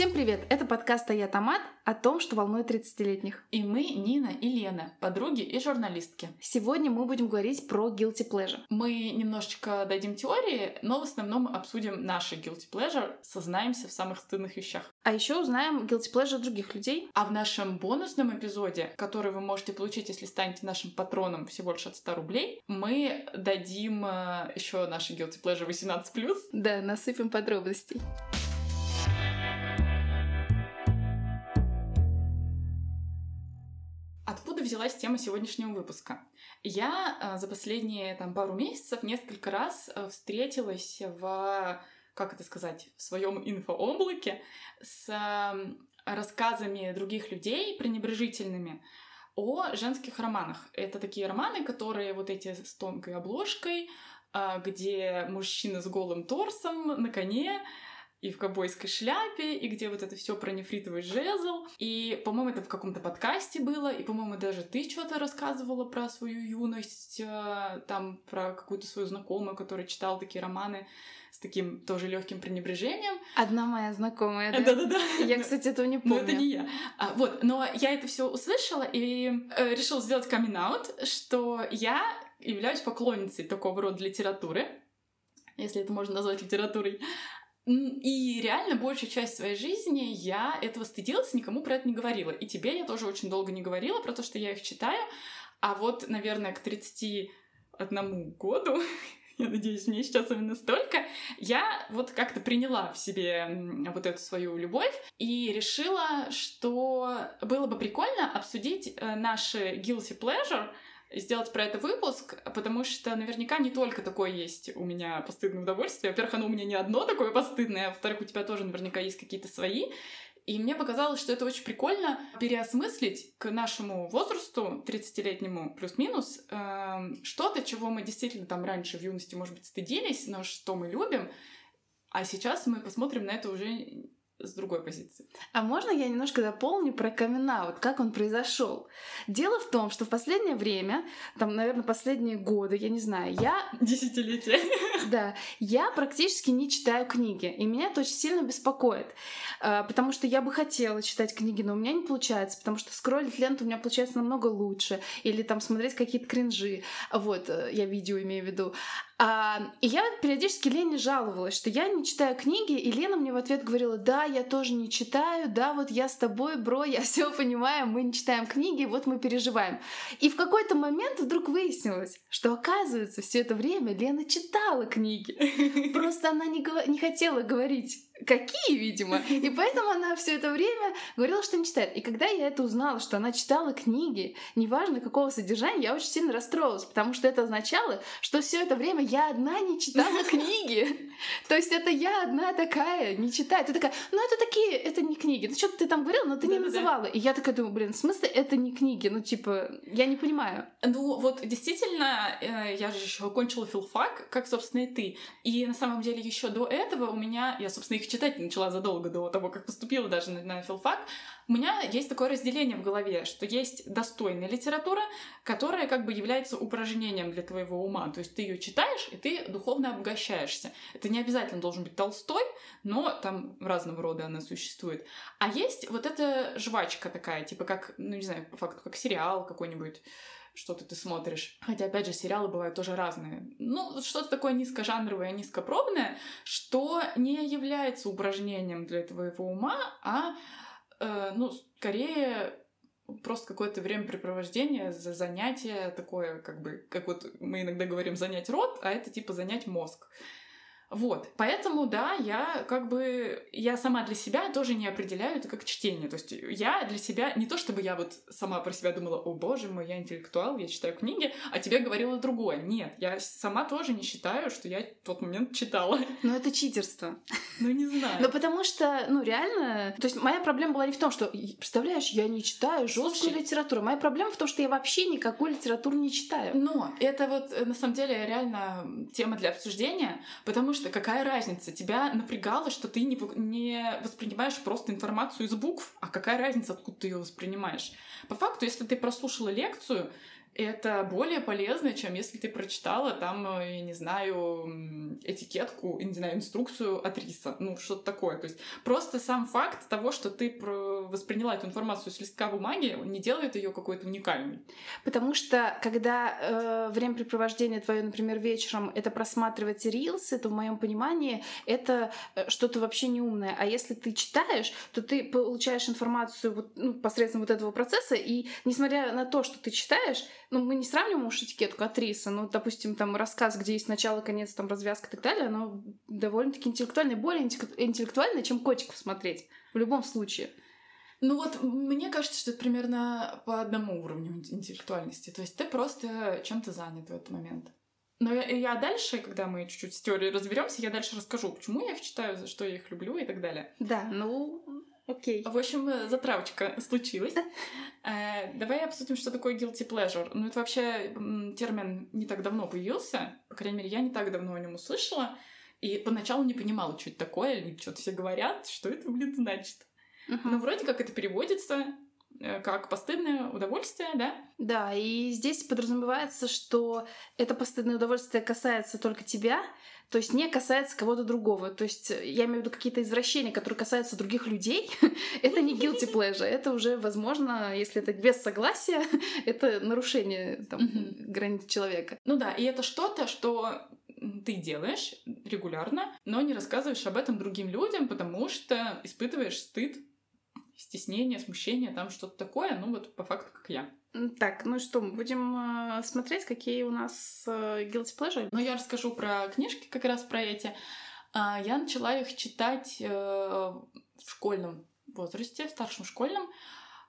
Всем привет! Это подкаст «А я Томат» о том, что волнует 30-летних. И мы, Нина и Лена, подруги и журналистки. Сегодня мы будем говорить про guilty pleasure. Мы немножечко дадим теории, но в основном обсудим наши guilty pleasure, сознаемся в самых стыдных вещах. А еще узнаем guilty pleasure других людей. А в нашем бонусном эпизоде, который вы можете получить, если станете нашим патроном всего лишь от 100 рублей, мы дадим э, еще наши guilty pleasure 18+. Да, насыпем подробностей. Взялась тема сегодняшнего выпуска? Я э, за последние там, пару месяцев несколько раз э, встретилась в, как это сказать, в своем инфооблаке с рассказами других людей пренебрежительными о женских романах. Это такие романы, которые вот эти с тонкой обложкой, где мужчина с голым торсом на коне, и в ковбойской шляпе, и где вот это все про нефритовый жезл. И, по-моему, это в каком-то подкасте было, и, по-моему, даже ты что-то рассказывала про свою юность, э, там, про какую-то свою знакомую, которая читала такие романы с таким тоже легким пренебрежением. Одна моя знакомая, да? Да-да-да. Я, кстати, этого не помню. Но это не я. А, вот, но я это все услышала и э, решила сделать камин что я являюсь поклонницей такого рода литературы, если это можно назвать литературой. И реально большую часть своей жизни я этого стыдилась, никому про это не говорила. И тебе я тоже очень долго не говорила про то, что я их читаю. А вот, наверное, к 31 году, я надеюсь, мне сейчас именно столько, я вот как-то приняла в себе вот эту свою любовь и решила, что было бы прикольно обсудить э, наши guilty pleasure — сделать про это выпуск, потому что наверняка не только такое есть у меня постыдное удовольствие. Во-первых, оно у меня не одно такое постыдное, а во-вторых, у тебя тоже наверняка есть какие-то свои. И мне показалось, что это очень прикольно переосмыслить к нашему возрасту, 30-летнему плюс-минус, э, что-то, чего мы действительно там раньше в юности, может быть, стыдились, но что мы любим. А сейчас мы посмотрим на это уже с другой позиции. А можно я немножко дополню про камин вот как он произошел? Дело в том, что в последнее время, там, наверное, последние годы, я не знаю, я... Десятилетия. Да, я практически не читаю книги, и меня это очень сильно беспокоит, а, потому что я бы хотела читать книги, но у меня не получается, потому что скроллить ленту у меня получается намного лучше, или там смотреть какие-то кринжи, вот, э, я видео имею в виду. А, и я периодически Лене жаловалась, что я не читаю книги, и Лена мне в ответ говорила, да, я тоже не читаю, да, вот я с тобой, бро, я все понимаю, мы не читаем книги, вот мы переживаем. И в какой-то момент вдруг выяснилось, что оказывается все это время Лена читала книги, просто она не, не хотела говорить какие, видимо. И поэтому она все это время говорила, что не читает. И когда я это узнала, что она читала книги, неважно какого содержания, я очень сильно расстроилась, потому что это означало, что все это время я одна не читала книги. То есть это я одна такая, не читаю. Ты такая, ну это такие, это не книги. Ну что ты там говорила, но ты не называла. И я такая думаю, блин, в смысле это не книги? Ну типа, я не понимаю. Ну вот действительно, э, я же еще окончила филфак, как, собственно, и ты. И на самом деле еще до этого у меня, я, собственно, их читать начала задолго до того, как поступила даже на, филфак, у меня есть такое разделение в голове, что есть достойная литература, которая как бы является упражнением для твоего ума. То есть ты ее читаешь, и ты духовно обогащаешься. Это не обязательно должен быть Толстой, но там разного рода она существует. А есть вот эта жвачка такая, типа как, ну не знаю, по факту, как сериал какой-нибудь, что-то ты смотришь. Хотя, опять же, сериалы бывают тоже разные. Ну, что-то такое низкожанровое, низкопробное, что не является упражнением для твоего ума, а, э, ну, скорее просто какое-то времяпрепровождение, за занятие такое, как бы, как вот мы иногда говорим, занять рот, а это типа занять мозг. Вот, поэтому, да, я как бы, я сама для себя тоже не определяю это как чтение. То есть я для себя, не то чтобы я вот сама про себя думала, о боже мой, я интеллектуал, я читаю книги, а тебе говорила другое. Нет, я сама тоже не считаю, что я в тот момент читала. Ну это читерство. Ну не знаю. Ну потому что, ну реально, то есть моя проблема была не в том, что, представляешь, я не читаю жесткую литературу. Моя проблема в том, что я вообще никакую литературу не читаю. Но это вот э, на самом деле реально тема для обсуждения, потому что что какая разница? Тебя напрягало, что ты не, не воспринимаешь просто информацию из букв, а какая разница, откуда ты ее воспринимаешь? По факту, если ты прослушала лекцию, это более полезно, чем если ты прочитала там, э, я не знаю, этикетку, не знаю, инструкцию от риса. Ну, что-то такое. То есть просто сам факт того, что ты восприняла эту информацию с листка бумаги, не делает ее какой-то уникальной. Потому что, когда э, времяпрепровождение твое, например, вечером, это просматривать рилсы, то в моем понимании это э, что-то вообще неумное. А если ты читаешь, то ты получаешь информацию вот, ну, посредством вот этого процесса, и несмотря на то, что ты читаешь, ну, мы не сравниваем уж этикетку от риса, ну, допустим, там рассказ, где есть начало, конец, там развязка и так далее, оно довольно-таки интеллектуальное, более интеллектуальное, чем котиков смотреть. В любом случае. Ну вот, мне кажется, что это примерно по одному уровню интеллектуальности. То есть ты просто чем-то занят в этот момент. Но я, я дальше, когда мы чуть-чуть с теорией разберемся, я дальше расскажу, почему я их читаю, за что я их люблю и так далее. Да, ну, окей. В общем, э, затравочка случилась. Э, давай обсудим, что такое guilty pleasure. Ну, это вообще термин не так давно появился. По крайней мере, я не так давно о нем услышала. И поначалу не понимала, что это такое. Люди что-то все говорят, что это, блин, значит. Uh-huh. Ну, вроде как это переводится э, как постыдное удовольствие, да? Да, и здесь подразумевается, что это постыдное удовольствие касается только тебя, то есть не касается кого-то другого. То есть э, я имею в виду какие-то извращения, которые касаются других людей. это не guilty pleasure. Это уже, возможно, если это без согласия, это нарушение там, границ человека. Ну да, и это что-то, что ты делаешь регулярно, но не рассказываешь об этом другим людям, потому что испытываешь стыд, стеснение, смущение, там что-то такое, ну вот по факту, как я. Так, ну что, мы будем э, смотреть, какие у нас э, guilty pleasure? Ну, я расскажу про книжки как раз про эти. А, я начала их читать э, в школьном возрасте, в старшем школьном.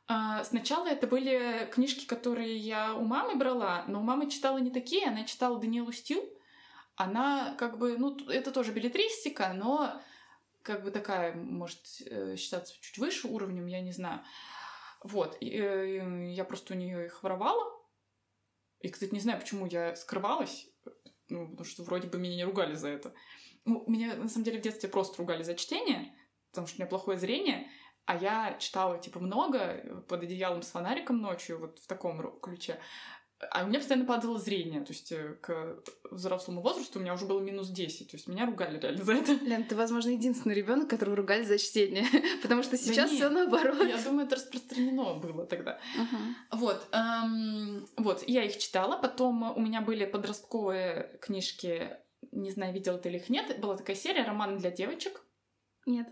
А, сначала это были книжки, которые я у мамы брала, но у мамы читала не такие, она читала Даниэлу Стил. Она как бы, ну, это тоже билетристика, но как бы такая, может считаться чуть выше уровнем, я не знаю. Вот, и, э, я просто у нее их воровала. И, кстати, не знаю, почему я скрывалась, ну, потому что вроде бы меня не ругали за это. Ну, меня, на самом деле, в детстве просто ругали за чтение, потому что у меня плохое зрение, а я читала, типа, много под одеялом с фонариком ночью, вот в таком ключе. А у меня постоянно падало зрение, то есть э, к взрослому возрасту у меня уже было минус 10, то есть меня ругали реально за это. Лен, ты, возможно, единственный ребенок, которого ругали за чтение, потому что сейчас да все наоборот. Я думаю, это распространено было тогда. Uh-huh. Вот, эм, вот, я их читала, потом у меня были подростковые книжки, не знаю, видела ты или их нет, была такая серия «Романы для девочек». Нет.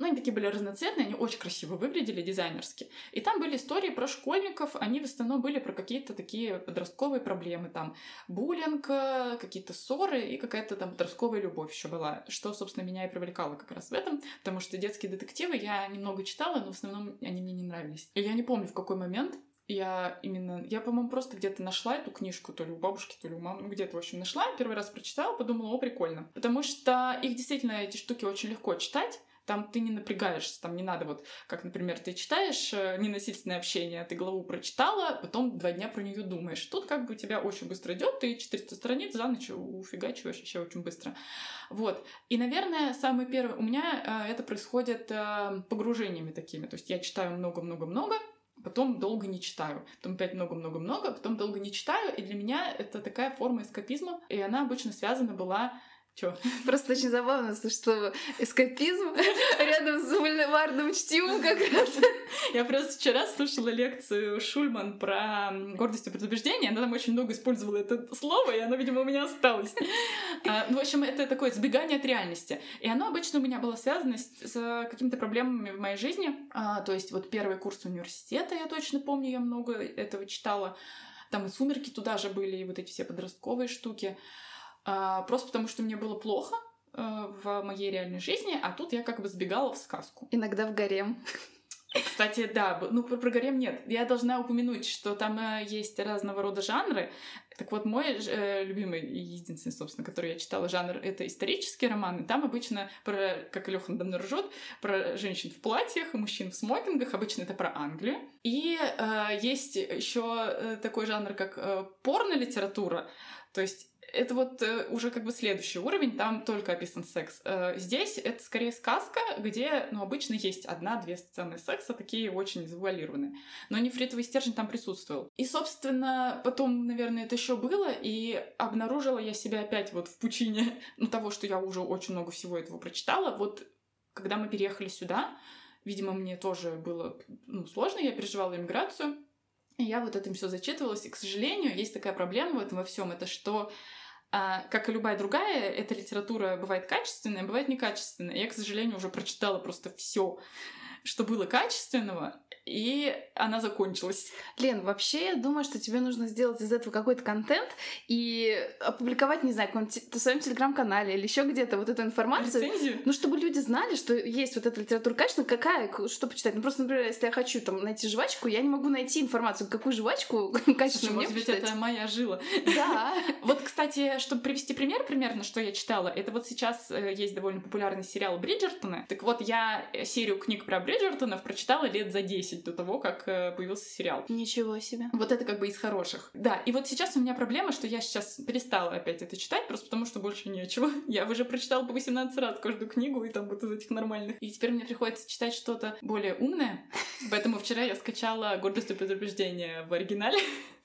Ну, они такие были разноцветные, они очень красиво выглядели, дизайнерски. И там были истории про школьников, они в основном были про какие-то такие подростковые проблемы, там буллинг, какие-то ссоры и какая-то там подростковая любовь еще была, что, собственно, меня и привлекало как раз в этом, потому что детские детективы я немного читала, но в основном они мне не нравились. И я не помню, в какой момент я именно... Я, по-моему, просто где-то нашла эту книжку, то ли у бабушки, то ли у мамы, ну, где-то, в общем, нашла, первый раз прочитала, подумала, о, прикольно. Потому что их действительно, эти штуки очень легко читать, там ты не напрягаешься, там не надо вот, как, например, ты читаешь э, ненасильственное общение, ты главу прочитала, потом два дня про нее думаешь. Тут как бы у тебя очень быстро идет, ты 400 страниц за ночь уфигачиваешь еще очень быстро. Вот. И, наверное, самый первый... У меня э, это происходит э, погружениями такими. То есть я читаю много-много-много, потом долго не читаю, потом опять много-много-много, потом долго не читаю, и для меня это такая форма эскапизма, и она обычно связана была Чё? Просто очень забавно слышать слово эскапизм рядом с бульварным чтивом как раз. Я просто вчера слушала лекцию Шульман про гордость и предубеждение. Она там очень много использовала это слово, и оно, видимо, у меня осталось. А, ну, в общем, это такое сбегание от реальности. И оно обычно у меня было связано с, с какими-то проблемами в моей жизни. А, то есть вот первый курс университета, я точно помню, я много этого читала. Там и «Сумерки» туда же были, и вот эти все подростковые штуки. А, просто потому что мне было плохо э, в моей реальной жизни, а тут я как бы сбегала в сказку. Иногда в гарем. Кстати, да, ну про, про гарем нет. Я должна упомянуть, что там э, есть разного рода жанры. Так вот, мой э, любимый и единственный, собственно, который я читала жанр, это исторические романы. Там обычно, про, как Леха мной ржет, про женщин в платьях, мужчин в смокингах. Обычно это про Англию. И э, есть еще э, такой жанр, как э, порно-литература. То есть это вот э, уже как бы следующий уровень, там только описан секс. Э, здесь это скорее сказка, где, ну, обычно есть одна-две сцены секса, такие очень завуалированные. Но нефритовый стержень там присутствовал. И, собственно, потом, наверное, это еще было, и обнаружила я себя опять вот в пучине ну, того, что я уже очень много всего этого прочитала. Вот когда мы переехали сюда, видимо, мне тоже было ну, сложно, я переживала иммиграцию, я вот этим все зачитывалась. И, к сожалению, есть такая проблема в этом во всем, это что а, как и любая другая, эта литература бывает качественная, бывает некачественная. Я, к сожалению, уже прочитала просто все, что было качественного, и она закончилась. Лен, вообще я думаю, что тебе нужно сделать из этого какой-то контент и опубликовать, не знаю, в своем телеграм-канале или еще где-то вот эту информацию. Рецензию? Ну, чтобы люди знали, что есть вот эта литература качественная, какая, что почитать. Ну, просто, например, если я хочу там найти жвачку, я не могу найти информацию, какую жвачку качественную мне может быть, это моя жила. Да. Вот, кстати, чтобы привести пример примерно, что я читала, это вот сейчас э, есть довольно популярный сериал Бриджертоны. Так вот, я серию книг про Бриджертонов прочитала лет за 10 10 до того, как э, появился сериал. Ничего себе. Вот это как бы из хороших. Да, и вот сейчас у меня проблема, что я сейчас перестала опять это читать, просто потому что больше нечего. Я уже прочитала по 18 раз каждую книгу, и там вот из этих нормальных. И теперь мне приходится читать что-то более умное. Поэтому вчера я скачала «Гордость и предупреждение» в оригинале.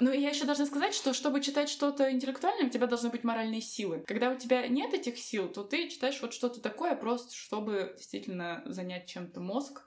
Ну и я еще должна сказать, что чтобы читать что-то интеллектуальное, у тебя должны быть моральные силы. Когда у тебя нет этих сил, то ты читаешь вот что-то такое просто, чтобы действительно занять чем-то мозг,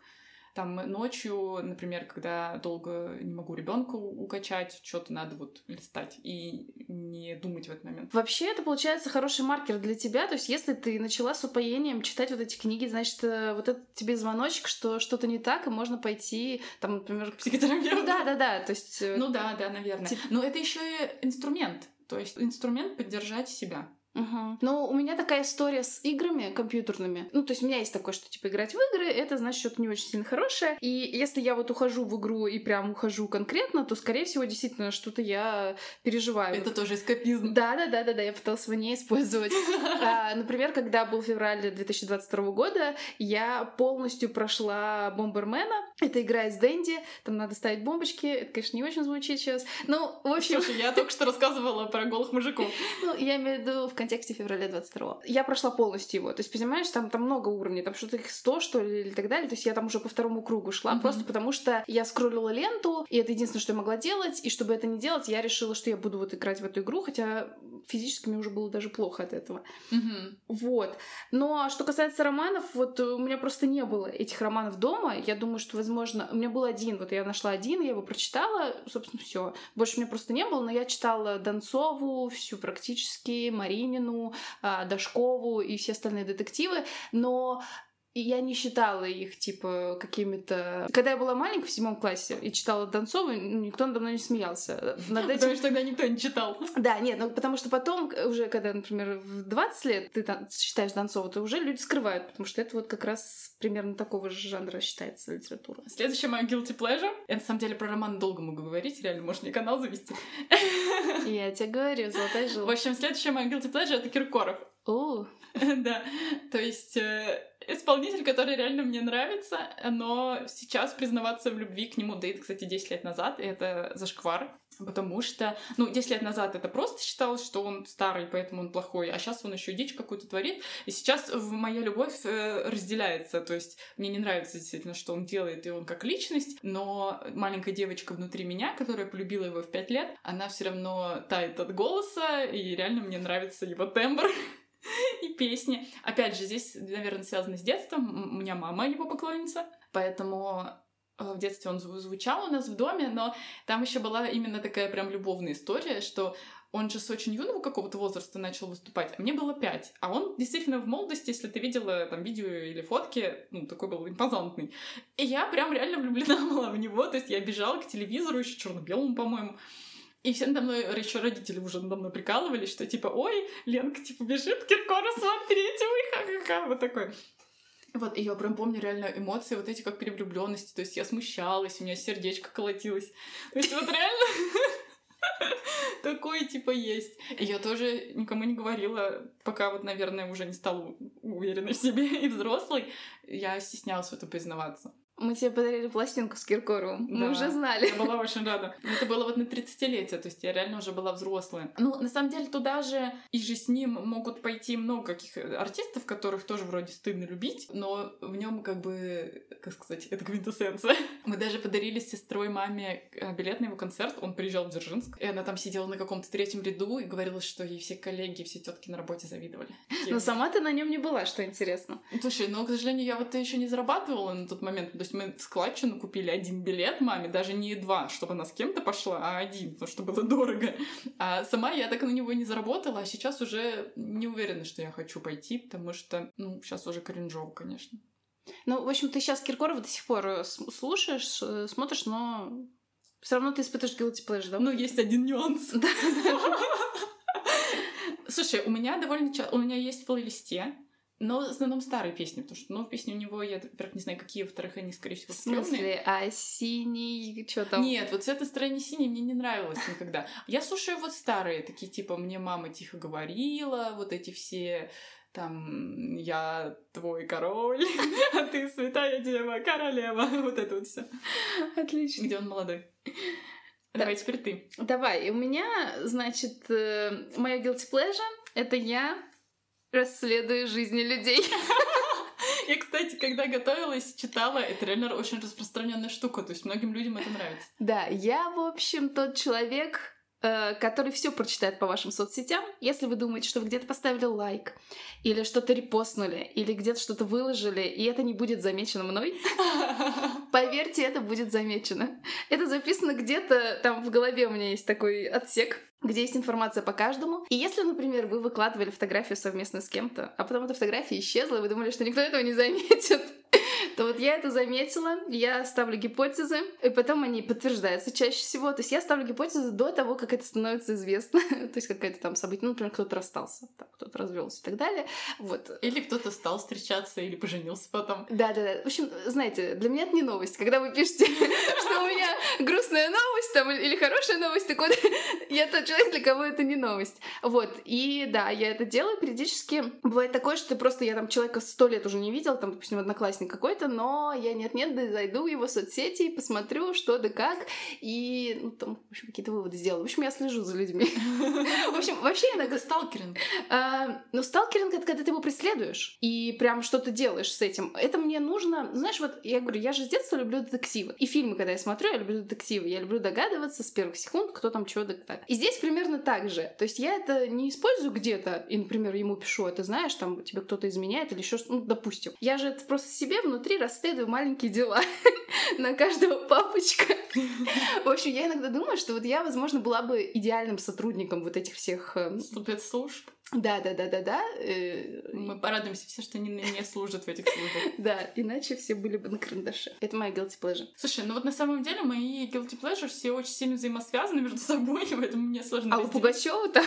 там ночью, например, когда долго не могу ребенка укачать, что-то надо вот листать и не думать в этот момент. Вообще это получается хороший маркер для тебя. То есть если ты начала с упоением читать вот эти книги, значит, э, вот это тебе звоночек, что что-то не так, и можно пойти, там, например, к психотерапевту. Ну да, да, да. То есть... Э, ну да, да, наверное. Тип... Но это еще и инструмент. То есть инструмент поддержать себя. Угу. Но у меня такая история с играми компьютерными. Ну, то есть у меня есть такое, что типа играть в игры, это значит что-то не очень сильно хорошее. И если я вот ухожу в игру и прям ухожу конкретно, то, скорее всего, действительно что-то я переживаю. Это тоже эскапизм. Да, да, да, да, да, я пыталась его не использовать. а, например, когда был февраль 2022 года, я полностью прошла Бомбермена. Это игра из Дэнди, там надо ставить бомбочки. Это, конечно, не очень звучит сейчас. Ну, в общем... Слушай, я только что рассказывала про голых мужиков. ну, я имею в виду в контексте февраля 22 Я прошла полностью его. То есть, понимаешь, там, там много уровней, там что-то их 100, что ли, или так далее. То есть я там уже по второму кругу шла, mm-hmm. просто потому что я скроллила ленту, и это единственное, что я могла делать. И чтобы это не делать, я решила, что я буду вот играть в эту игру, хотя физически мне уже было даже плохо от этого. Mm-hmm. Вот. Но что касается романов, вот у меня просто не было этих романов дома. Я думаю, что, возможно, у меня был один. Вот я нашла один, я его прочитала, собственно, все. Больше у меня просто не было, но я читала Донцову, всю практически, Маринину, а, Дашкову и все остальные детективы, но и я не считала их, типа, какими-то... Когда я была маленькая в седьмом классе и читала Донцову, никто надо мной не смеялся. Над этим... Потому что тогда никто не читал. Да, нет, ну потому что потом, уже когда, например, в 20 лет ты там читаешь Донцову, то уже люди скрывают, потому что это вот как раз примерно такого же жанра считается литература. Следующая моя guilty pleasure. Я на самом деле про роман долго могу говорить, реально, может мне канал завести. Я тебе говорю, золотая жила. В общем, следующая моя guilty pleasure — это Киркоров. О, Да, то есть э, исполнитель, который реально мне нравится, но сейчас признаваться в любви к нему, да это, кстати, 10 лет назад, это зашквар, потому что, ну, 10 лет назад это просто считалось, что он старый, поэтому он плохой, а сейчас он еще дичь какую-то творит, и сейчас моя любовь э, разделяется, то есть мне не нравится действительно, что он делает, и он как личность, но маленькая девочка внутри меня, которая полюбила его в 5 лет, она все равно тает от голоса, и реально мне нравится его тембр. и песни. Опять же, здесь, наверное, связано с детством. У меня мама его поклонница, поэтому э, в детстве он звучал у нас в доме, но там еще была именно такая прям любовная история, что он же с очень юного какого-то возраста начал выступать, а мне было пять. А он действительно в молодости, если ты видела там видео или фотки, ну, такой был импозантный. И я прям реально влюблена была в него, то есть я бежала к телевизору, еще черно-белому, по-моему, и все надо мной, еще родители уже надо мной прикалывались, что типа, ой, Ленка, типа, бежит Киркора смотреть, ой, ха-ха-ха, вот такой. Вот, и я прям помню реально эмоции вот эти, как перевлюбленности. То есть я смущалась, у меня сердечко колотилось. То есть вот реально такое типа есть. И я тоже никому не говорила, пока вот, наверное, уже не стала уверенной в себе и взрослой. Я стеснялась в это признаваться. Мы тебе подарили пластинку с Киркоровым. Мы Да, уже знали. Я была очень рада. Это было вот на 30-летие, то есть я реально уже была взрослая. Ну, на самом деле, туда же и же с ним могут пойти много каких артистов, которых тоже вроде стыдно любить, но в нем как бы, как сказать, это квинтэссенция. Мы даже подарили с сестрой маме э, билет на его концерт. Он приезжал в Дзержинск, и она там сидела на каком-то третьем ряду и говорила, что ей все коллеги, все тетки на работе завидовали. Но сама ты на нем не была, что интересно. Слушай, ну, к сожалению, я вот еще не зарабатывала на тот момент. Есть мы в складчину купили один билет маме, даже не два, чтобы она с кем-то пошла, а один, потому что было дорого. А сама я так на него не заработала, а сейчас уже не уверена, что я хочу пойти, потому что, ну, сейчас уже кринжово, конечно. Ну, в общем, ты сейчас Киркорова до сих пор э, слушаешь, э, смотришь, но все равно ты испытываешь guilty pleasure, да? Но есть один нюанс. Слушай, у меня довольно часто... У меня есть в плейлисте, но в основном старые песни, потому что, ну, песни у него, я, во-первых, не знаю, какие, во-вторых, они, скорее всего, В стрёмные. смысле, а синий, что там? Нет, вот цвет настроения синий мне не нравилось никогда. Я слушаю вот старые, такие типа «Мне мама тихо говорила», вот эти все там «Я твой король», «А ты святая дева, королева», вот это вот все. Отлично. Где он молодой. Да. Давай теперь ты. Давай, у меня, значит, мое guilty pleasure — это я расследую жизни людей. Я, кстати, когда готовилась, читала, это реально очень распространенная штука, то есть многим людям это нравится. Да, я, в общем, тот человек, который все прочитает по вашим соцсетям. Если вы думаете, что вы где-то поставили лайк, или что-то репостнули, или где-то что-то выложили, и это не будет замечено мной, поверьте, это будет замечено. Это записано где-то там в голове у меня есть такой отсек, где есть информация по каждому. И если, например, вы выкладывали фотографию совместно с кем-то, а потом эта фотография исчезла, и вы думали, что никто этого не заметит, то вот я это заметила, я ставлю гипотезы, и потом они подтверждаются чаще всего. То есть я ставлю гипотезы до того, как это становится известно. То есть какое-то там событие, ну, например, кто-то расстался, кто-то развелся и так далее. Вот. Или кто-то стал встречаться, или поженился потом. Да-да-да. В общем, знаете, для меня это не новость. Когда вы пишете, что у меня грустная новость там, или хорошая новость, так вот, я тот человек, для кого это не новость. Вот. И да, я это делаю периодически. Бывает такое, что просто, я там человека сто лет уже не видел, там, допустим, одноклассник какой-то, но я нет-нет, да зайду в его соцсети, посмотрю, что да как, и, ну, там, в общем, какие-то выводы сделаю. В общем, я слежу за людьми. В общем, вообще иногда сталкеринг. а, ну, сталкеринг — это когда ты его преследуешь и прям что-то делаешь с этим. Это мне нужно... Знаешь, вот я говорю, я же с детства люблю детективы. И фильмы, когда я смотрю, я люблю детективы. Я люблю догадываться с первых секунд, кто там чего да так. И здесь примерно так же. То есть я это не использую где-то, и, например, ему пишу, это знаешь, там тебе кто-то изменяет или еще что ну, допустим. Я же это просто себе внутри расследую маленькие дела. На каждого папочка. В общем, я иногда думаю, что вот я, возможно, была бы идеальным сотрудником вот этих всех э, Спецслужб. да, да, да, да, да. Мы порадуемся все, что они не служат в этих службах. Да, иначе все были бы на карандаше. Это моя guilty pleasure. Слушай, ну вот на самом деле мои guilty pleasure все очень сильно взаимосвязаны между собой, поэтому мне сложно А у. Пугачева там?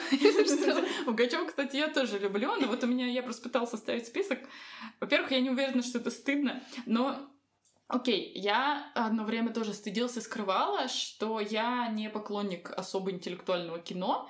Пугачева, кстати, я тоже люблю, но вот у меня, я просто пыталась составить список. Во-первых, я не уверена, что это стыдно, но Окей, я одно время тоже стыдился, скрывала, что я не поклонник особо интеллектуального кино,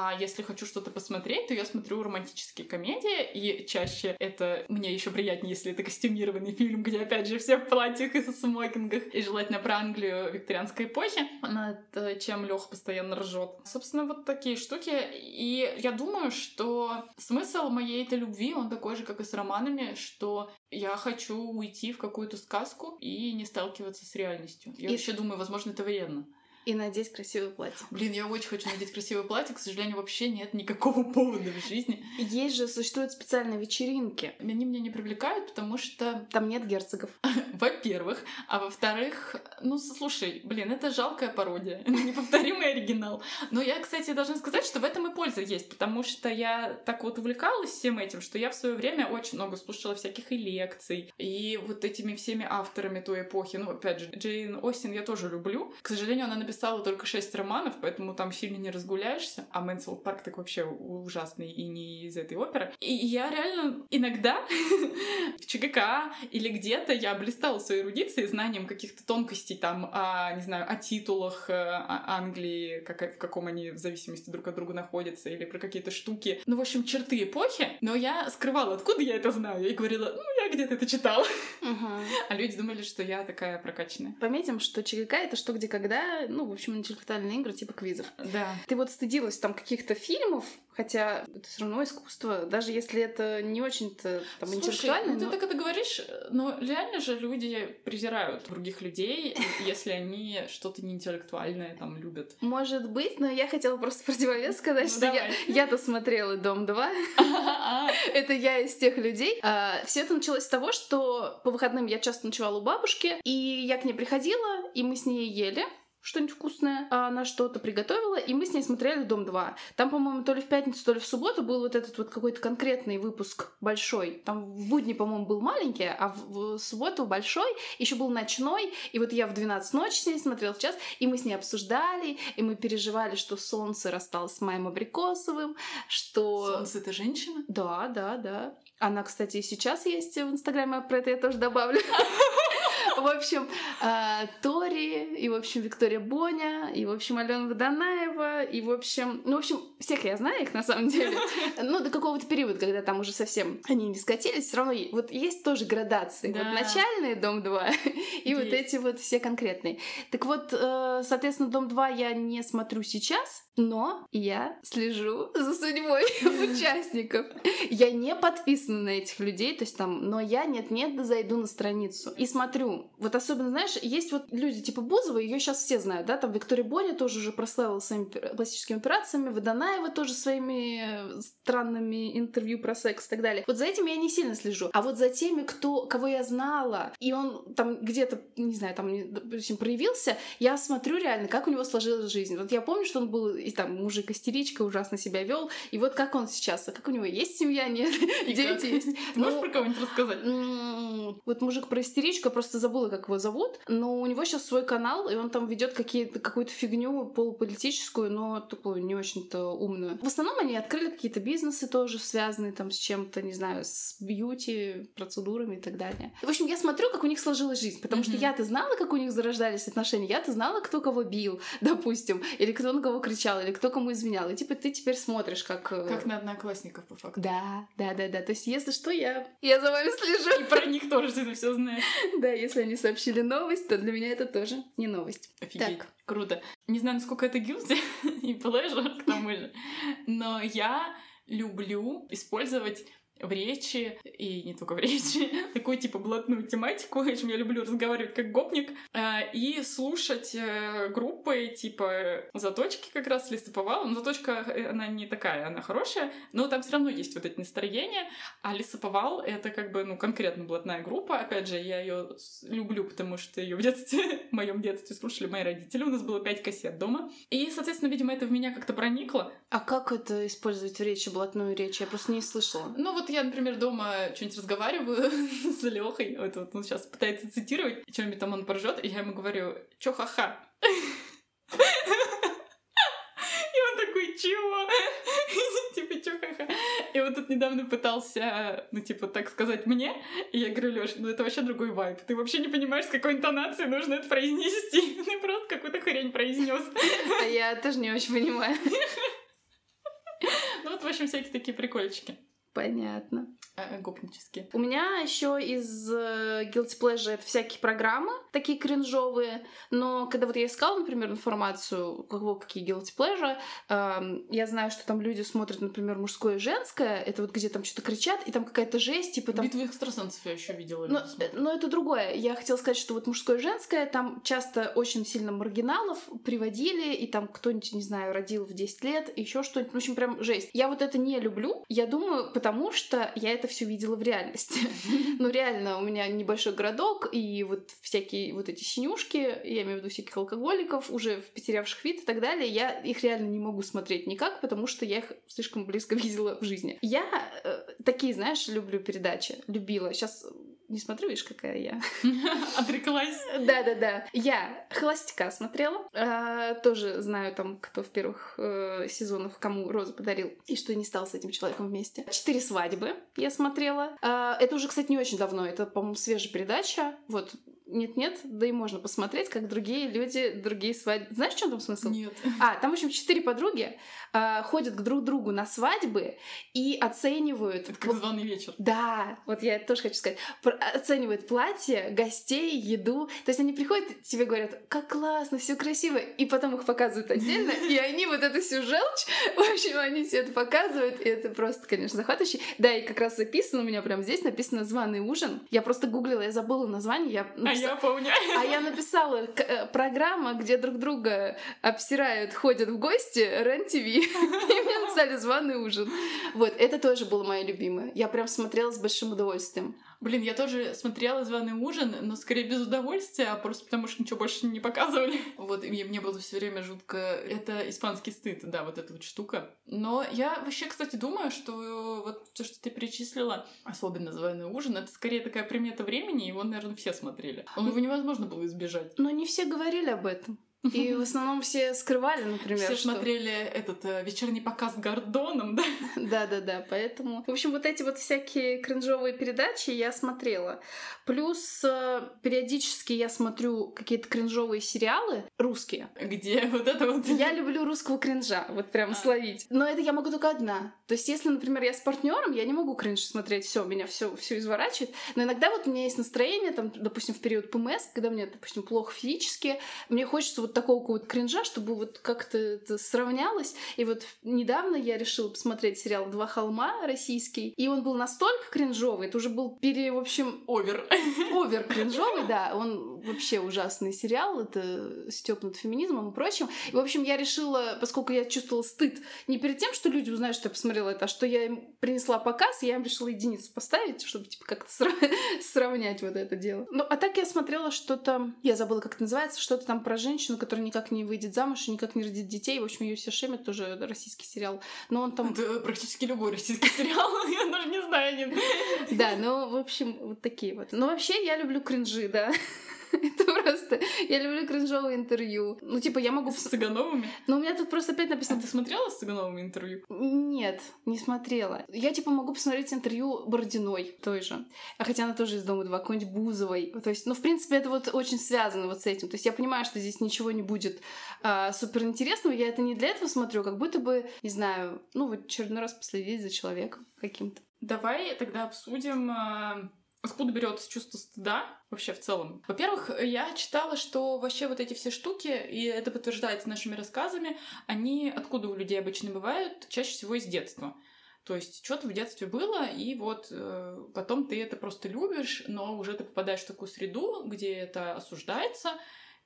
а если хочу что-то посмотреть, то я смотрю романтические комедии, и чаще это мне еще приятнее, если это костюмированный фильм, где опять же все в платьях и смокингах, и желательно про Англию викторианской эпохи, над чем Леха постоянно ржет. Собственно, вот такие штуки. И я думаю, что смысл моей этой любви, он такой же, как и с романами, что я хочу уйти в какую-то сказку и не сталкиваться с реальностью. Я И- вообще думаю, возможно, это вредно. И надеть красивое платье. Блин, я очень хочу надеть красивое платье, к сожалению, вообще нет никакого повода в жизни. Есть же, существуют специальные вечеринки. Они меня не привлекают, потому что, Там нет герцогов. во-первых, а во-вторых, ну, слушай, блин, это жалкая пародия, неповторимый оригинал. Но я, кстати, должна сказать, что в этом и польза есть, потому что я так вот увлекалась всем этим, что я в свое время очень много слушала всяких и лекций, и вот этими всеми авторами той эпохи. Ну, опять же, Джейн Остин я тоже люблю. К сожалению, она написала только шесть романов, поэтому там сильно не разгуляешься. А Мэнсел Парк так вообще ужасный и не из этой оперы. И я реально иногда в ЧГК или где-то я блистала своей эрудицией, знанием каких-то тонкостей там, о, не знаю, о титулах э, Англии, как, в каком они в зависимости друг от друга находятся, или про какие-то штуки. Ну, в общем, черты эпохи. Но я скрывала, откуда я это знаю, и говорила, ну, я где ты это читал? Угу. А люди думали, что я такая прокачанная. Пометим, что ЧГК — это что, где, когда, ну, в общем, интеллектуальные игры типа квизов. Да. Ты вот стыдилась там каких-то фильмов, хотя это все равно искусство, даже если это не очень-то там Слушай, интеллектуально. ну ты но- так это говоришь, но реально же люди презирают других людей, если они что-то неинтеллектуальное там любят. Может быть, но я хотела просто противовес сказать, Ну, что я, давай. я-то смотрела «Дом 2», А, это я из тех людей. все это началось с того, что по выходным я часто ночевала у бабушки, и я к ней приходила, и мы с ней ели что-нибудь вкусное, а она что-то приготовила, и мы с ней смотрели «Дом 2». Там, по-моему, то ли в пятницу, то ли в субботу был вот этот вот какой-то конкретный выпуск большой. Там в будни, по-моему, был маленький, а в, субботу большой, еще был ночной, и вот я в 12 ночи с ней смотрела в час, и мы с ней обсуждали, и мы переживали, что солнце рассталось с Маем Абрикосовым, что... Солнце это женщина? Да, да, да. Она, кстати, и сейчас есть в Инстаграме, про это я тоже добавлю. В общем, а, Тори, и, в общем, Виктория Боня, и, в общем, Алена Водонаева, и, в общем... Ну, в общем, всех я знаю их, на самом деле. Ну, до какого-то периода, когда там уже совсем они не скатились, все равно вот есть тоже градации. Вот начальные «Дом 2» и вот эти вот все конкретные. Так вот, э, соответственно, «Дом 2» я не смотрю сейчас, но я слежу за судьбой участников. Я не подписана на этих людей, то есть там, но я нет-нет, да зайду на страницу и смотрю. Вот особенно, знаешь, есть вот люди типа Бузова, ее сейчас все знают, да, там Виктория Боня тоже уже прославила своими пластическими операциями, Водонаева тоже своими э, странными интервью про секс и так далее. Вот за этим я не сильно слежу. А вот за теми, кто, кого я знала, и он там где-то, не знаю, там, допустим, проявился, я смотрю реально, как у него сложилась жизнь. Вот я помню, что он был и там мужик истеричка, ужасно себя вел, и вот как он сейчас, а как у него есть семья, нет, И дети как? есть. Ты можешь Ну, про кого-нибудь рассказать? Вот мужик про истеричку, просто забыла, как его зовут, но у него сейчас свой канал, и он там ведет какую-то фигню полуполитическую, но такую не очень-то умную. В основном они открыли какие-то бизнесы тоже связанные там с чем-то, не знаю, с бьюти, процедурами и так далее. В общем, я смотрю, как у них сложилась жизнь, потому что Мгм. я-то знала, как у них зарождались отношения, я-то знала, кто кого бил, допустим, или кто на кого кричал, или кто кому изменял. И типа ты теперь смотришь, как... э, Как на одноклассников, по факту. Да, да, да, да. То есть, если что, я, я за вами слежу. И про них тоже ты все знаешь. Да, если они сообщили новость, то для меня это тоже не новость. Офигеть. Так. Круто. Не знаю, насколько это guilty и pleasure, к тому же. Но я люблю использовать в речи, и не только в речи, такую типа блатную тематику, общем, я люблю разговаривать как гопник, э, и слушать э, группы типа «Заточки» как раз, «Лесоповал». Но «Заточка», э, она не такая, она хорошая, но там все равно есть вот эти настроения, а «Лесоповал» — это как бы, ну, конкретно блатная группа. Опять же, я ее люблю, потому что ее в детстве, в моем детстве слушали мои родители. У нас было пять кассет дома. И, соответственно, видимо, это в меня как-то проникло. А как это использовать в речи, блатную речь? Я просто не слышала. Ну вот я, например, дома что-нибудь разговариваю с Лехой, вот, вот он сейчас пытается цитировать, что-нибудь там он поржет, и я ему говорю, чё ха-ха? И он такой, чего? Типа, чё ха-ха? И вот тут недавно пытался, ну, типа, так сказать мне, и я говорю, Лёш, ну это вообще другой вайб. Ты вообще не понимаешь, с какой интонацией нужно это произнести. Ты просто какую-то хрень произнес. А я тоже не очень понимаю. Ну вот, в общем, всякие такие прикольчики Понятно. э, гопнические. У меня еще из э, Guilty Pleasure это всякие программы, такие кринжовые. Но когда вот я искала, например, информацию, кого какие Guilty Pleasure, эм, я знаю, что там люди смотрят, например, мужское и женское. Это вот где там что-то кричат, и там какая-то жесть, типа там Битву экстрасенсов я еще видела. Но, но это другое. Я хотела сказать, что вот мужское и женское, там часто очень сильно маргиналов приводили, и там кто-нибудь, не знаю, родил в 10 лет, еще что-нибудь. В общем, прям жесть. Я вот это не люблю. Я думаю, потому что я это все видела в реальности. Ну, реально, у меня небольшой городок, и вот всякие вот эти синюшки, я имею в виду всяких алкоголиков, уже потерявших вид и так далее, я их реально не могу смотреть никак, потому что я их слишком близко видела в жизни. Я э, такие, знаешь, люблю передачи, любила. Сейчас не смотрю, видишь, какая я. Отреклась. Да-да-да. Я «Холостяка» смотрела. А, тоже знаю там, кто в первых э, сезонах кому розу подарил и что не стал с этим человеком вместе. «Четыре свадьбы» я смотрела. А, это уже, кстати, не очень давно. Это, по-моему, свежая передача. Вот нет-нет, да и можно посмотреть, как другие люди, другие свадьбы. Знаешь, в чем там смысл? Нет. А, там, в общем, четыре подруги э, ходят к друг другу на свадьбы и оценивают... Это как званый вечер. Да, вот я это тоже хочу сказать. Оценивают платье, гостей, еду. То есть они приходят, тебе говорят, как классно, все красиво, и потом их показывают отдельно, и они вот эту всю желчь, в общем, они все это показывают, и это просто, конечно, захватывающе. Да, и как раз записано у меня прям здесь написано «Званый ужин». Я просто гуглила, я забыла название, я написа- я помню. а я написала э, программа, где друг друга обсирают, ходят в гости, РЕН-ТВ. И мне написали «Званый ужин». Вот, это тоже было мое любимое. Я прям смотрела с большим удовольствием. Блин, я тоже смотрела «Званый ужин», но скорее без удовольствия, а просто потому что ничего больше не показывали. Вот, и мне, было все время жутко... Это испанский стыд, да, вот эта вот штука. Но я вообще, кстати, думаю, что вот то, что ты перечислила, особенно «Званый ужин», это скорее такая примета времени, его, наверное, все смотрели. Он его невозможно было избежать. Но не все говорили об этом. И в основном все скрывали, например, Все что... смотрели этот э, вечерний показ с Гордоном, да? Да-да-да, поэтому... В общем, вот эти вот всякие кринжовые передачи я смотрела. Плюс э, периодически я смотрю какие-то кринжовые сериалы русские. Где вот это вот... Я люблю русского кринжа, вот прям А. словить. Но это я могу только одна. То есть, если, например, я с партнером, я не могу кринж смотреть, все, меня все, все изворачивает. Но иногда вот у меня есть настроение, там, допустим, в период ПМС, когда мне, допустим, плохо физически, мне хочется вот такого какого-то кринжа, чтобы вот как-то это сравнялось. И вот недавно я решила посмотреть сериал «Два холма» российский, и он был настолько кринжовый, это уже был пере, в общем, Овер. овер кринжовый, да, он вообще ужасный сериал, это стёб над феминизмом и прочим. И, в общем, я решила, поскольку я чувствовала стыд не перед тем, что люди узнают, что я посмотрела это, а что я им принесла показ, я им решила единицу поставить, чтобы, типа, как-то сра- сравнять вот это дело. Ну, а так я смотрела что-то, я забыла, как это называется, что-то там про женщину, которая никак не выйдет замуж и никак не родит детей. В общем, ее все шемят, тоже российский сериал. Но он там... Это практически любой российский сериал. Я даже не знаю. Да, ну, в общем, вот такие вот. Но вообще я люблю кринжи, да. Это просто... Я люблю кринжовые интервью. Ну, типа, я могу... С Цыгановыми. Но у меня тут просто опять А написано... ты смотрела с Цыгановыми интервью? Нет, не смотрела. Я, типа, могу посмотреть интервью Бородиной той же. А хотя она тоже из Дома 2, какой-нибудь Бузовой. То есть, ну, в принципе, это вот очень связано вот с этим. То есть я понимаю, что здесь ничего не будет а, супер интересного. Я это не для этого смотрю, как будто бы, не знаю, ну, вот очередной раз последить за человеком каким-то. Давай тогда обсудим, а, откуда берется чувство стыда вообще в целом. Во-первых, я читала, что вообще вот эти все штуки, и это подтверждается нашими рассказами, они откуда у людей обычно бывают, чаще всего из детства. То есть что-то в детстве было, и вот э, потом ты это просто любишь, но уже ты попадаешь в такую среду, где это осуждается,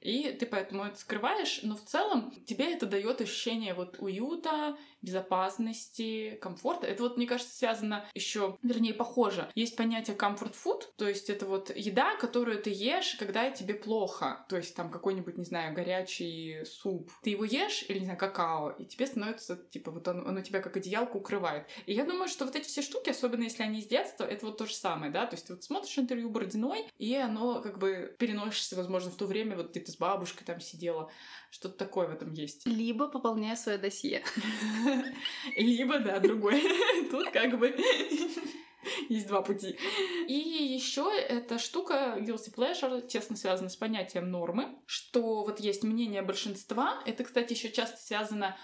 и ты поэтому это скрываешь, но в целом тебе это дает ощущение вот уюта, безопасности, комфорта. Это вот, мне кажется, связано еще, вернее, похоже. Есть понятие comfort food, то есть это вот еда, которую ты ешь, когда тебе плохо. То есть там какой-нибудь, не знаю, горячий суп. Ты его ешь, или, не знаю, какао, и тебе становится, типа, вот оно, оно тебя как одеялко укрывает. И я думаю, что вот эти все штуки, особенно если они из детства, это вот то же самое, да? То есть ты вот смотришь интервью Бородиной, и оно как бы переносишься, возможно, в то время, вот ты с бабушкой там сидела. Что-то такое в этом есть. Либо пополняя свое досье. Либо, да, другой. Тут как бы есть два пути. И еще эта штука guilty pleasure тесно связана с понятием нормы, что вот есть мнение большинства. Это, кстати, еще часто связано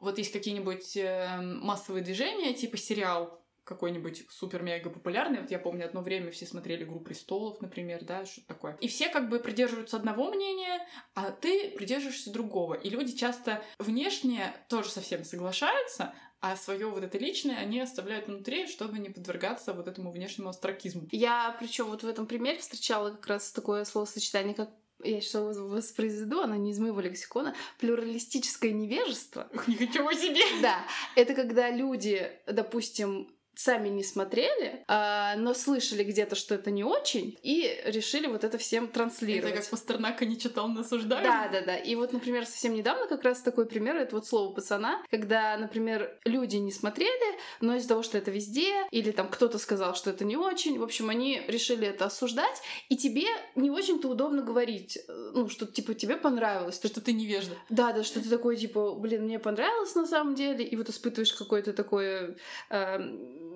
вот есть какие-нибудь э, массовые движения, типа сериал какой-нибудь супер-мега популярный. Вот я помню, одно время все смотрели «Игру престолов», например, да, что-то такое. И все как бы придерживаются одного мнения, а ты придерживаешься другого. И люди часто внешне тоже совсем соглашаются, а свое вот это личное они оставляют внутри, чтобы не подвергаться вот этому внешнему астракизму. Я, причем вот в этом примере встречала как раз такое словосочетание, как я сейчас воспроизведу, оно не из моего лексикона, плюралистическое невежество. Ничего себе! Да, это когда люди, допустим, сами не смотрели, а, но слышали где-то, что это не очень, и решили вот это всем транслировать. Это как Пастернака не читал, не осуждаю. Да, да, да. И вот, например, совсем недавно как раз такой пример, это вот слово пацана, когда, например, люди не смотрели, но из-за того, что это везде, или там кто-то сказал, что это не очень, в общем, они решили это осуждать, и тебе не очень-то удобно говорить, э, ну, что, типа, тебе понравилось. То, что ты невежда. Да, да, что ты такой, типа, блин, мне понравилось на самом деле, и вот испытываешь какое-то такое э,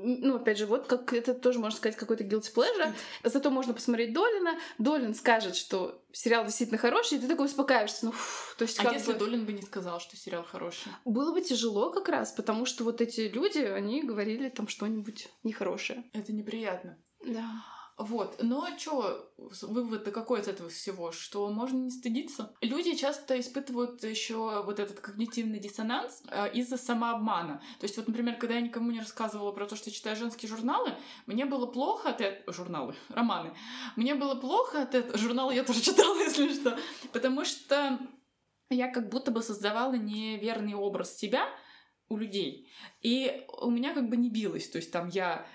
ну, опять же, вот как это тоже можно сказать какой-то guilty pleasure. Зато можно посмотреть Долина. Долин скажет, что сериал действительно хороший, и ты такой успокаиваешься. Ну, фу, то есть, а если бы... Долин бы не сказал, что сериал хороший? Было бы тяжело как раз, потому что вот эти люди, они говорили там что-нибудь нехорошее. Это неприятно. Да. Вот, но что, вывод-то какой из этого всего? Что можно не стыдиться? Люди часто испытывают еще вот этот когнитивный диссонанс э, из-за самообмана. То есть вот, например, когда я никому не рассказывала про то, что читаю женские журналы, мне было плохо от этого... Журналы, романы. Мне было плохо от этого... Журналы я тоже читала, если что. Потому что я как будто бы создавала неверный образ себя у людей. И у меня как бы не билось. То есть там я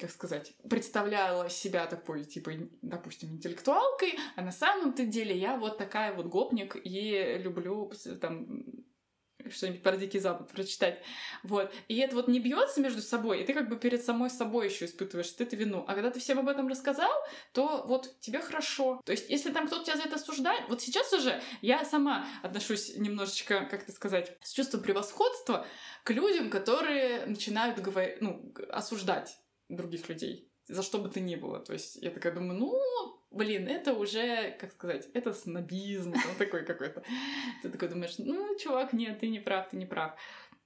как сказать, представляла себя такой, типа, допустим, интеллектуалкой, а на самом-то деле я вот такая вот гопник и люблю там что-нибудь про Дикий Запад прочитать. Вот. И это вот не бьется между собой, и ты как бы перед самой собой еще испытываешь стыд и вину. А когда ты всем об этом рассказал, то вот тебе хорошо. То есть, если там кто-то тебя за это осуждает, вот сейчас уже я сама отношусь немножечко, как это сказать, с чувством превосходства к людям, которые начинают говорить, ну, осуждать других людей, за что бы то ни было. То есть я такая думаю, ну, блин, это уже, как сказать, это снобизм, там такой какой-то. Ты такой думаешь, ну, чувак, нет, ты не прав, ты не прав.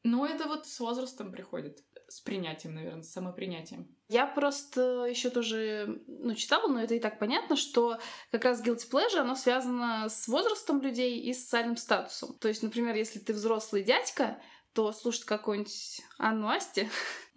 Но это вот с возрастом приходит, с принятием, наверное, с самопринятием. Я просто еще тоже ну, читала, но это и так понятно, что как раз guilty pleasure, оно связано с возрастом людей и социальным статусом. То есть, например, если ты взрослый дядька, то слушать какую-нибудь Анну Асти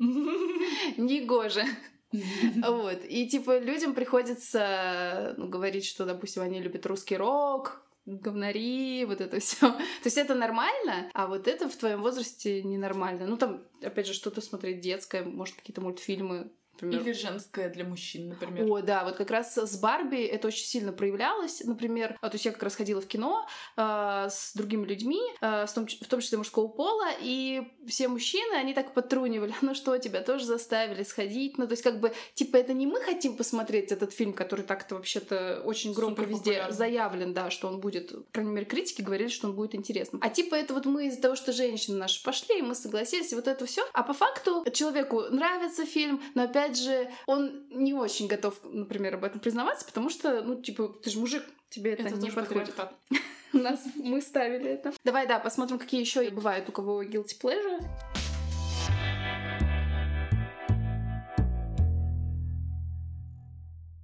негоже. Вот. И типа людям приходится ну, говорить, что, допустим, они любят русский рок, говнари, вот это все. То есть это нормально, а вот это в твоем возрасте ненормально. Ну, там, опять же, что-то смотреть детское, может, какие-то мультфильмы например. Или женское для мужчин, например. О, да, вот как раз с Барби это очень сильно проявлялось, например. А, то есть я как раз ходила в кино э, с другими людьми, э, в, том, в том числе мужского пола, и все мужчины, они так потрунивали, ну что, тебя тоже заставили сходить? Ну, то есть как бы, типа, это не мы хотим посмотреть этот фильм, который так-то вообще-то очень громко везде заявлен, да, что он будет, по крайней мере, критики говорили, что он будет интересным. А типа это вот мы из-за того, что женщины наши пошли, и мы согласились, и вот это все. А по факту человеку нравится фильм, но опять опять же, он не очень готов, например, об этом признаваться, потому что, ну, типа, ты же мужик, тебе это, это не подходит. У нас мы ставили это. Давай, да, посмотрим, какие еще бывают у кого guilty pleasure.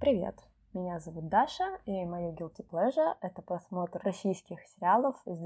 Привет! Меня зовут Даша, и мое guilty pleasure — это просмотр российских сериалов из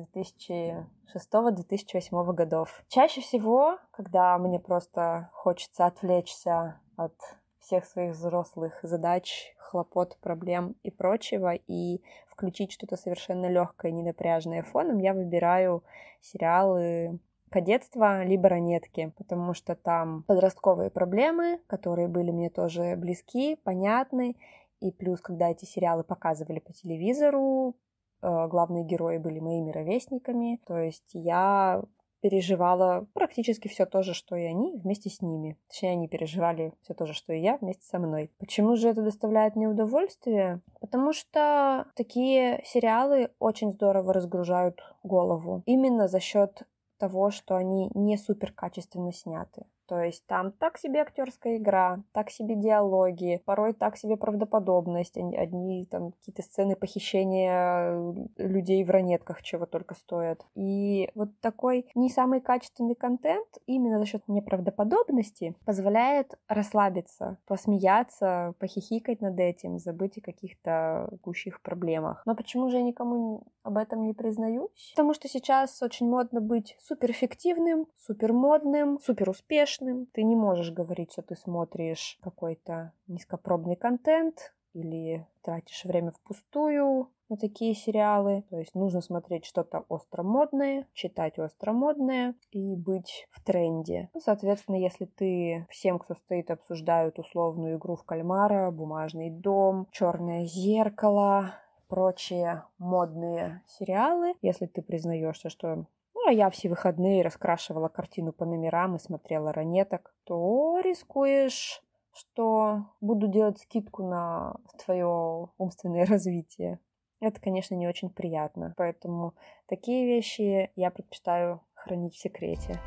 2006-2008 годов. Чаще всего, когда мне просто хочется отвлечься от всех своих взрослых задач, хлопот, проблем и прочего, и включить что-то совершенно легкое, ненапряжное фоном, я выбираю сериалы кадетства либо ранетки, потому что там подростковые проблемы, которые были мне тоже близки, понятны, и плюс, когда эти сериалы показывали по телевизору, э, главные герои были моими ровесниками, то есть я переживала практически все то же, что и они, вместе с ними. Точнее, они переживали все то же, что и я, вместе со мной. Почему же это доставляет мне удовольствие? Потому что такие сериалы очень здорово разгружают голову. Именно за счет того, что они не супер качественно сняты. То есть там так себе актерская игра, так себе диалоги, порой так себе правдоподобность, одни там какие-то сцены похищения э, людей в ранетках, чего только стоят. И вот такой не самый качественный контент именно за счет неправдоподобности позволяет расслабиться, посмеяться, похихикать над этим, забыть о каких-то гущих проблемах. Но почему же я никому об этом не признаюсь? Потому что сейчас очень модно быть суперэффективным, супермодным, суперуспешным, успешным. Ты не можешь говорить, что ты смотришь какой-то низкопробный контент или тратишь время впустую на такие сериалы. То есть нужно смотреть что-то остромодное, читать остромодное и быть в тренде. Ну, соответственно, если ты всем, кто стоит, обсуждают условную игру в кальмара, бумажный дом, черное зеркало, прочие модные сериалы, если ты признаешься, что а я все выходные раскрашивала картину по номерам и смотрела ранеток, то рискуешь, что буду делать скидку на твое умственное развитие. Это, конечно, не очень приятно. Поэтому такие вещи я предпочитаю хранить в секрете.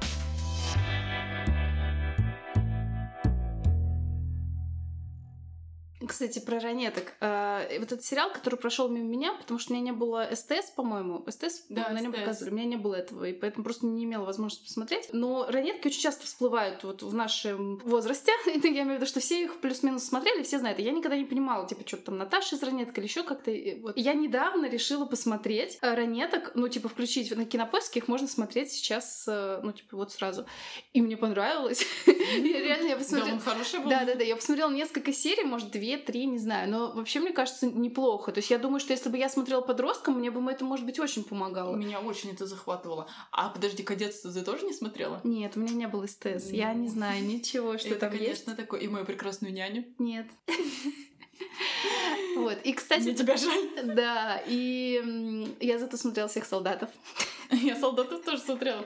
Кстати, про ранеток. А, вот этот сериал, который прошел мимо меня, потому что у меня не было СТС, по-моему. СТС Да, на нем показывали. У меня не было этого, и поэтому просто не имела возможности посмотреть. Но ранетки очень часто всплывают вот в нашем возрасте. Это я имею в виду, что все их плюс-минус смотрели, все знают. И я никогда не понимала, типа, что там Наташа из ранеток или еще как-то. Вот. Я недавно решила посмотреть э, ранеток, ну, типа, включить на кинопоиске, их можно смотреть сейчас, э, ну, типа, вот сразу. И мне понравилось. Реально, я посмотрела. Да, да, да. Я посмотрела несколько серий, может, две, три, не знаю. Но вообще, мне кажется, неплохо. То есть я думаю, что если бы я смотрела подростком, мне бы это, может быть, очень помогало. Меня очень это захватывало. А подожди, кадетство ты тоже не смотрела? Нет, у меня не было СТС. Я не Ну. знаю ничего, что это, там конечно, такое. И мою прекрасную няню. есть. Нет. Вот. И, кстати, Мне тебя жаль. да, и я зато смотрела всех солдатов. Я солдатов тоже смотрела.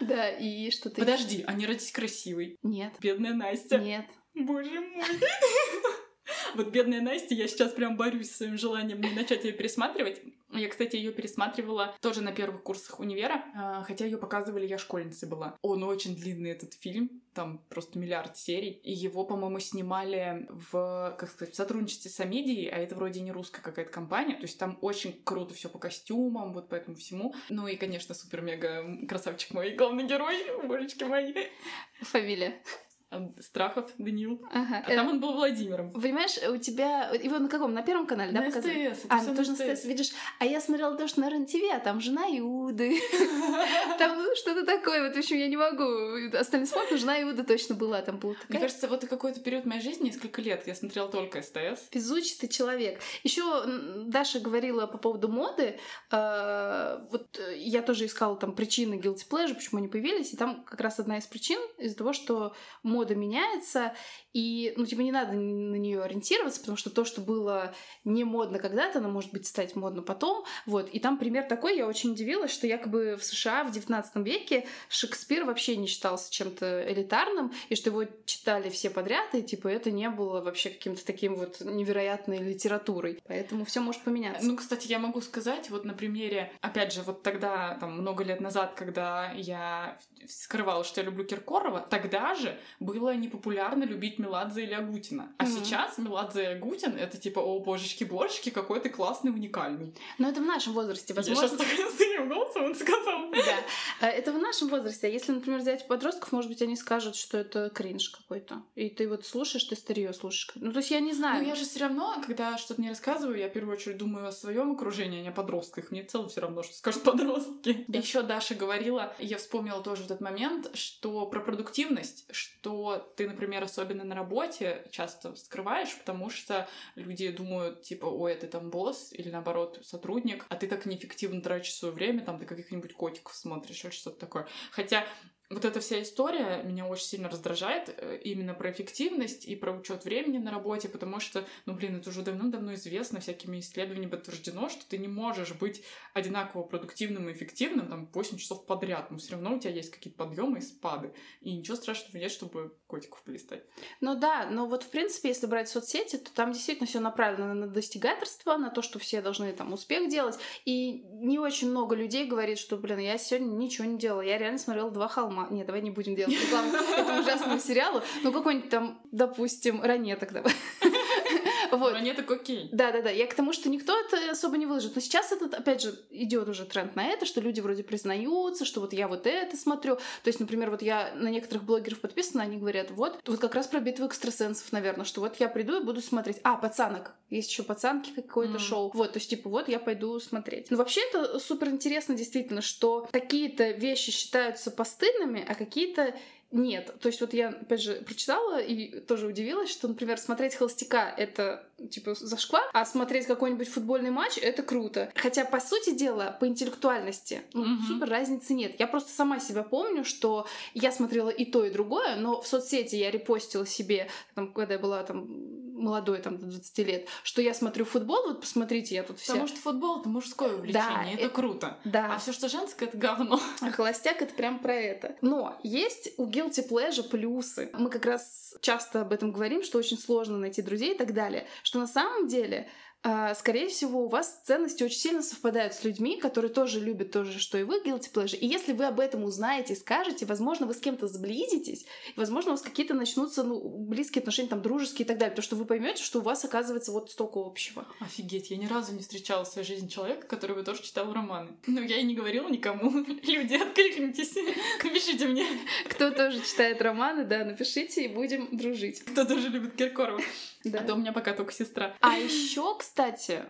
Да, и что-то... Подожди, они родились красивой. Нет. Бедная Настя. Нет. Боже мой. Вот бедная Настя, я сейчас прям борюсь с своим желанием не начать ее пересматривать. Я, кстати, ее пересматривала тоже на первых курсах универа, а, хотя ее показывали, я школьницей была. Он очень длинный, этот фильм, там просто миллиард серий. И его, по-моему, снимали в, как сказать, в сотрудничестве с Амедией, а это вроде не русская какая-то компания. То есть там очень круто все по костюмам, вот по этому всему. Ну и, конечно, супер-мега красавчик мой, главный герой, божечки мои. Фамилия. А, Страхов Даниил. Ага. А там он был Владимиром. Понимаешь, у тебя... Его на каком? На первом канале, да, На показывали? СТС. А, ну тоже на СТС, видишь. А я смотрела то, что на РЕН-ТВ, а там жена Иуды. Там ну, что-то такое. Вот, в общем, я не могу. Остальные смотрят, но жена Иуды точно была. Там была Мне кажется, вот какой-то период моей жизни, несколько лет, я смотрела только СТС. Везучий ты человек. Еще Даша говорила по поводу моды. э, Вот э, я тоже искала там причины guilty pleasure, почему они появились. И там как раз одна из причин из-за того, что мода меняется. И, ну, типа, не надо на нее ориентироваться, потому что то, что было не модно когда-то, оно может быть стать модно потом. Вот. И там пример такой, я очень удивилась, что якобы в США в 19 веке Шекспир вообще не считался чем-то элитарным, и что его читали все подряд, и типа это не было вообще каким-то таким вот невероятной литературой. Поэтому все может поменяться. Ну, кстати, я могу сказать, вот на примере, опять же, вот тогда, там, много лет назад, когда я скрывала, что я люблю Киркорова, тогда же было непопулярно любить Меладзе или Агутина. А Мгм. сейчас Меладзе и Агутин — это типа, о, божечки-божечки, какой ты классный, уникальный. Но это в нашем возрасте, Я возможно. сейчас так с таким голосом это сказала. Да, Э, это в нашем возрасте. А если, например, взять подростков, может быть, они скажут, что это кринж какой-то. И ты вот слушаешь, ты старье слушаешь. Ну, то есть я не знаю. Ну, я же все равно, когда что-то не рассказываю, я в первую очередь думаю о своем окружении, а не о подростках. Мне в целом все равно, что скажут подростки. Да. Еще Даша говорила, я вспомнила тоже этот момент, что про продуктивность, что ты, например, особенно на работе часто скрываешь, потому что люди думают, типа, ой, ты там босс, или наоборот, сотрудник, а ты так неэффективно тратишь свое время, там ты каких-нибудь котиков смотришь или что-то такое. Хотя вот эта вся история меня очень сильно раздражает э, именно про эффективность и про учет времени на работе, потому что, ну, блин, это уже давно-давно известно, всякими исследованиями подтверждено, что ты не можешь быть одинаково продуктивным и эффективным там 8 часов подряд, но все равно у тебя есть какие-то подъемы и спады. И ничего страшного нет, чтобы котиков полистать. Ну да, но вот в принципе, если брать соцсети, то там действительно все направлено на достигательство, на то, что все должны там успех делать. И не очень много людей говорит, что, блин, я сегодня ничего не делала. Я реально смотрела два холма. Нет, давай не будем делать рекламу этому ужасному сериалу. Ну, какой-нибудь там, допустим, ранеток давай. Вот. Но они так окей. Да, да, да. Я к тому, что никто это особо не выложит. Но сейчас этот, опять же, идет уже тренд на это, что люди вроде признаются, что вот я вот это смотрю. То есть, например, вот я на некоторых блогеров подписана, они говорят, вот, вот как раз про битву экстрасенсов, наверное, что вот я приду и буду смотреть. А, пацанок. Есть еще пацанки какое-то Мгм. шоу. Вот, то есть, типа, вот я пойду смотреть. Но вообще это супер интересно, действительно, что какие-то вещи считаются постыдными, а какие-то нет. То есть вот я, опять же, прочитала и тоже удивилась, что, например, смотреть «Холостяка» — это, типа, зашквар, а смотреть какой-нибудь футбольный матч — это круто. Хотя, по сути дела, по интеллектуальности ну, Мгм. супер разницы нет. Я просто сама себя помню, что я смотрела и то, и другое, но в соцсети я репостила себе, там, когда я была там молодой, там, до 20 лет, что я смотрю футбол, вот посмотрите, я тут вся... Потому что футбол это мужское увлечение, это, это- круто. Да. А все, что женское, это говно. А холостяк это прям про это. Но есть у guilty pleasure плюсы. Мы как раз часто об этом говорим, что очень сложно найти друзей и так далее. Что на самом деле скорее всего, у вас ценности очень сильно совпадают с людьми, которые тоже любят то же, что и вы, guilty pleasure. И если вы об этом узнаете и скажете, возможно, вы с кем-то сблизитесь, и, возможно, у вас какие-то начнутся ну, близкие отношения, там, дружеские и так далее, потому что вы поймете, что у вас оказывается вот столько общего. Офигеть, я ни разу не встречала в своей жизни человека, который бы тоже читал романы. Но я и не говорила никому. Люди, откликнитесь, напишите мне. Кто тоже читает романы, да, напишите и будем дружить. Кто тоже любит Киркорова. Да. А то у меня пока только сестра. А еще, кстати,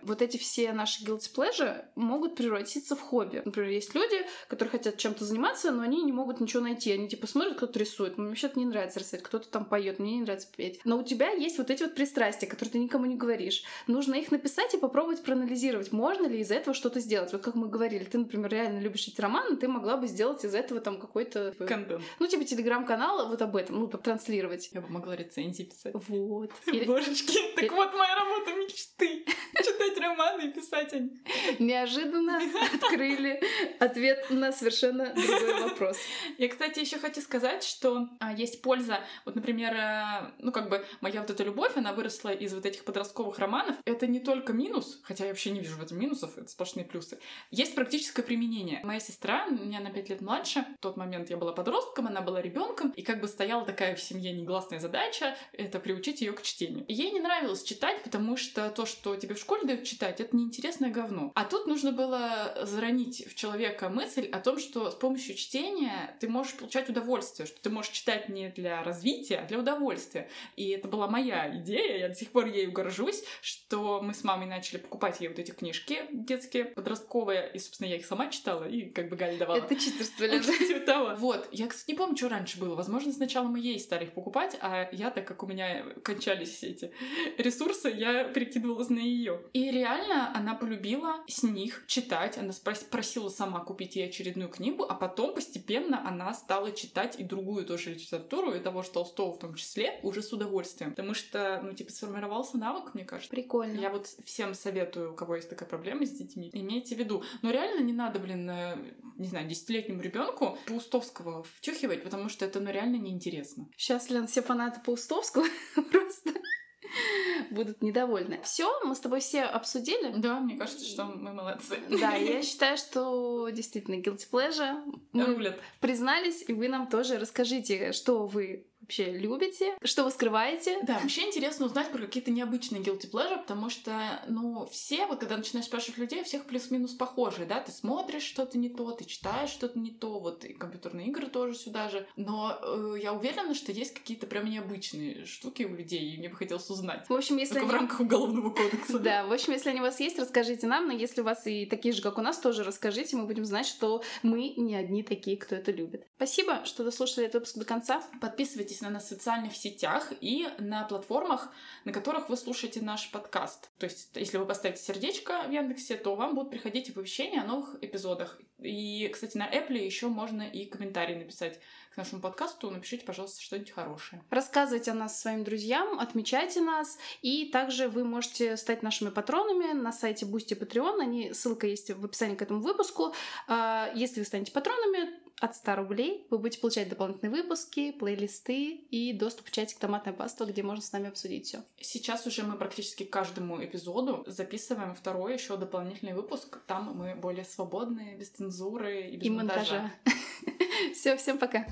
вот эти все наши guilty pleasure могут превратиться в хобби. Например, есть люди, которые хотят чем-то заниматься, но они не могут ничего найти. Они типа смотрят, кто-то рисует. Мне вообще-то не нравится рисовать, кто-то там поет, мне не нравится петь. Но у тебя есть вот эти вот пристрастия, которые ты никому не говоришь. Нужно их написать и попробовать проанализировать, можно ли из этого что-то сделать. Вот как мы говорили, ты, например, реально любишь эти романы, ты могла бы сделать из этого там какой-то... Контент. Ну, типа телеграм-канал вот об этом, ну, транслировать. Я бы могла рецензии писать. Вот. Или... Божечки, так вот моя работа мечты. Читать романы и писать о них. Неожиданно открыли ответ на совершенно другой вопрос. Я, кстати, еще хочу сказать, что а, есть польза. Вот, например, а, ну, как бы моя вот эта любовь, она выросла из вот этих подростковых романов. Это не только минус, хотя я вообще не вижу в этом минусов, это сплошные плюсы. Есть практическое применение. Моя сестра, меня на 5 лет младше, в тот момент я была подростком, она была ребенком, и как бы стояла такая в семье негласная задача, это приучить ее к чтению. И ей не нравилось читать, потому что то, что тебе в школе дают читать, это неинтересное говно. А тут нужно было заронить в человека мысль о том, что с помощью чтения ты можешь получать удовольствие, что ты можешь читать не для развития, а для удовольствия. И это была моя идея, я до сих пор ею горжусь, что мы с мамой начали покупать ей вот эти книжки детские, подростковые, и, собственно, я их сама читала, и как бы Галя давала. Это читерство. Типа вот. Я, кстати, не помню, что раньше было. Возможно, сначала мы ей стали их покупать, а я, так как у меня кончались все эти ресурсы, я перекидывалась на ее. И реально она полюбила с них читать. Она просила сама купить ей очередную книгу, а потом постепенно она стала читать и другую тоже литературу, и того же Толстого в том числе, уже с удовольствием. Потому что, ну, типа, сформировался навык, мне кажется. Прикольно. Я вот всем советую, у кого есть такая проблема с детьми, имейте в виду. Но реально не надо, блин, э, не знаю, десятилетнему ребенку Паустовского втюхивать, потому что это, ну, реально неинтересно. Сейчас, Лен, все фанаты Паустовского просто будут недовольны. Все, мы с тобой все обсудили. Да, мне кажется, что мы молодцы. Да, я считаю, что действительно guilty pleasure. Мы признались, и вы нам тоже расскажите, что вы вообще любите, что вы скрываете. Да, вообще интересно узнать про какие-то необычные guilty pleasure, потому что, ну, все, вот когда начинаешь спрашивать людей, у всех плюс-минус похожие, да, ты смотришь что-то не то, ты читаешь что-то не то, вот и компьютерные игры тоже сюда же, но э, я уверена, что есть какие-то прям необычные штуки у людей, и мне бы хотелось узнать. В общем, если они... в рамках уголовного кодекса. Да, в общем, если они у вас есть, расскажите нам, но если у вас и такие же, как у нас, тоже расскажите, мы будем знать, что мы не одни такие, кто это любит. Спасибо, что дослушали этот выпуск до конца. Подписывайтесь на нас в социальных сетях и на платформах, на которых вы слушаете наш подкаст. То есть, если вы поставите сердечко в Яндексе, то вам будут приходить оповещения о новых эпизодах. И, кстати, на Apple еще можно и комментарий написать к нашему подкасту. Напишите, пожалуйста, что-нибудь хорошее. Рассказывайте о нас своим друзьям, отмечайте нас, и также вы можете стать нашими патронами на сайте Boosty Patreon. Они, ссылка есть в описании к этому выпуску. А, Если вы станете патронами, от 100 рублей вы будете получать дополнительные выпуски, плейлисты и доступ в чатик «Томатная паста», где можно с нами обсудить все. Сейчас уже мы практически к каждому эпизоду записываем второй еще дополнительный выпуск. Там мы более свободные, без цензуры и без И монтажа. монтажа. Все, всем пока.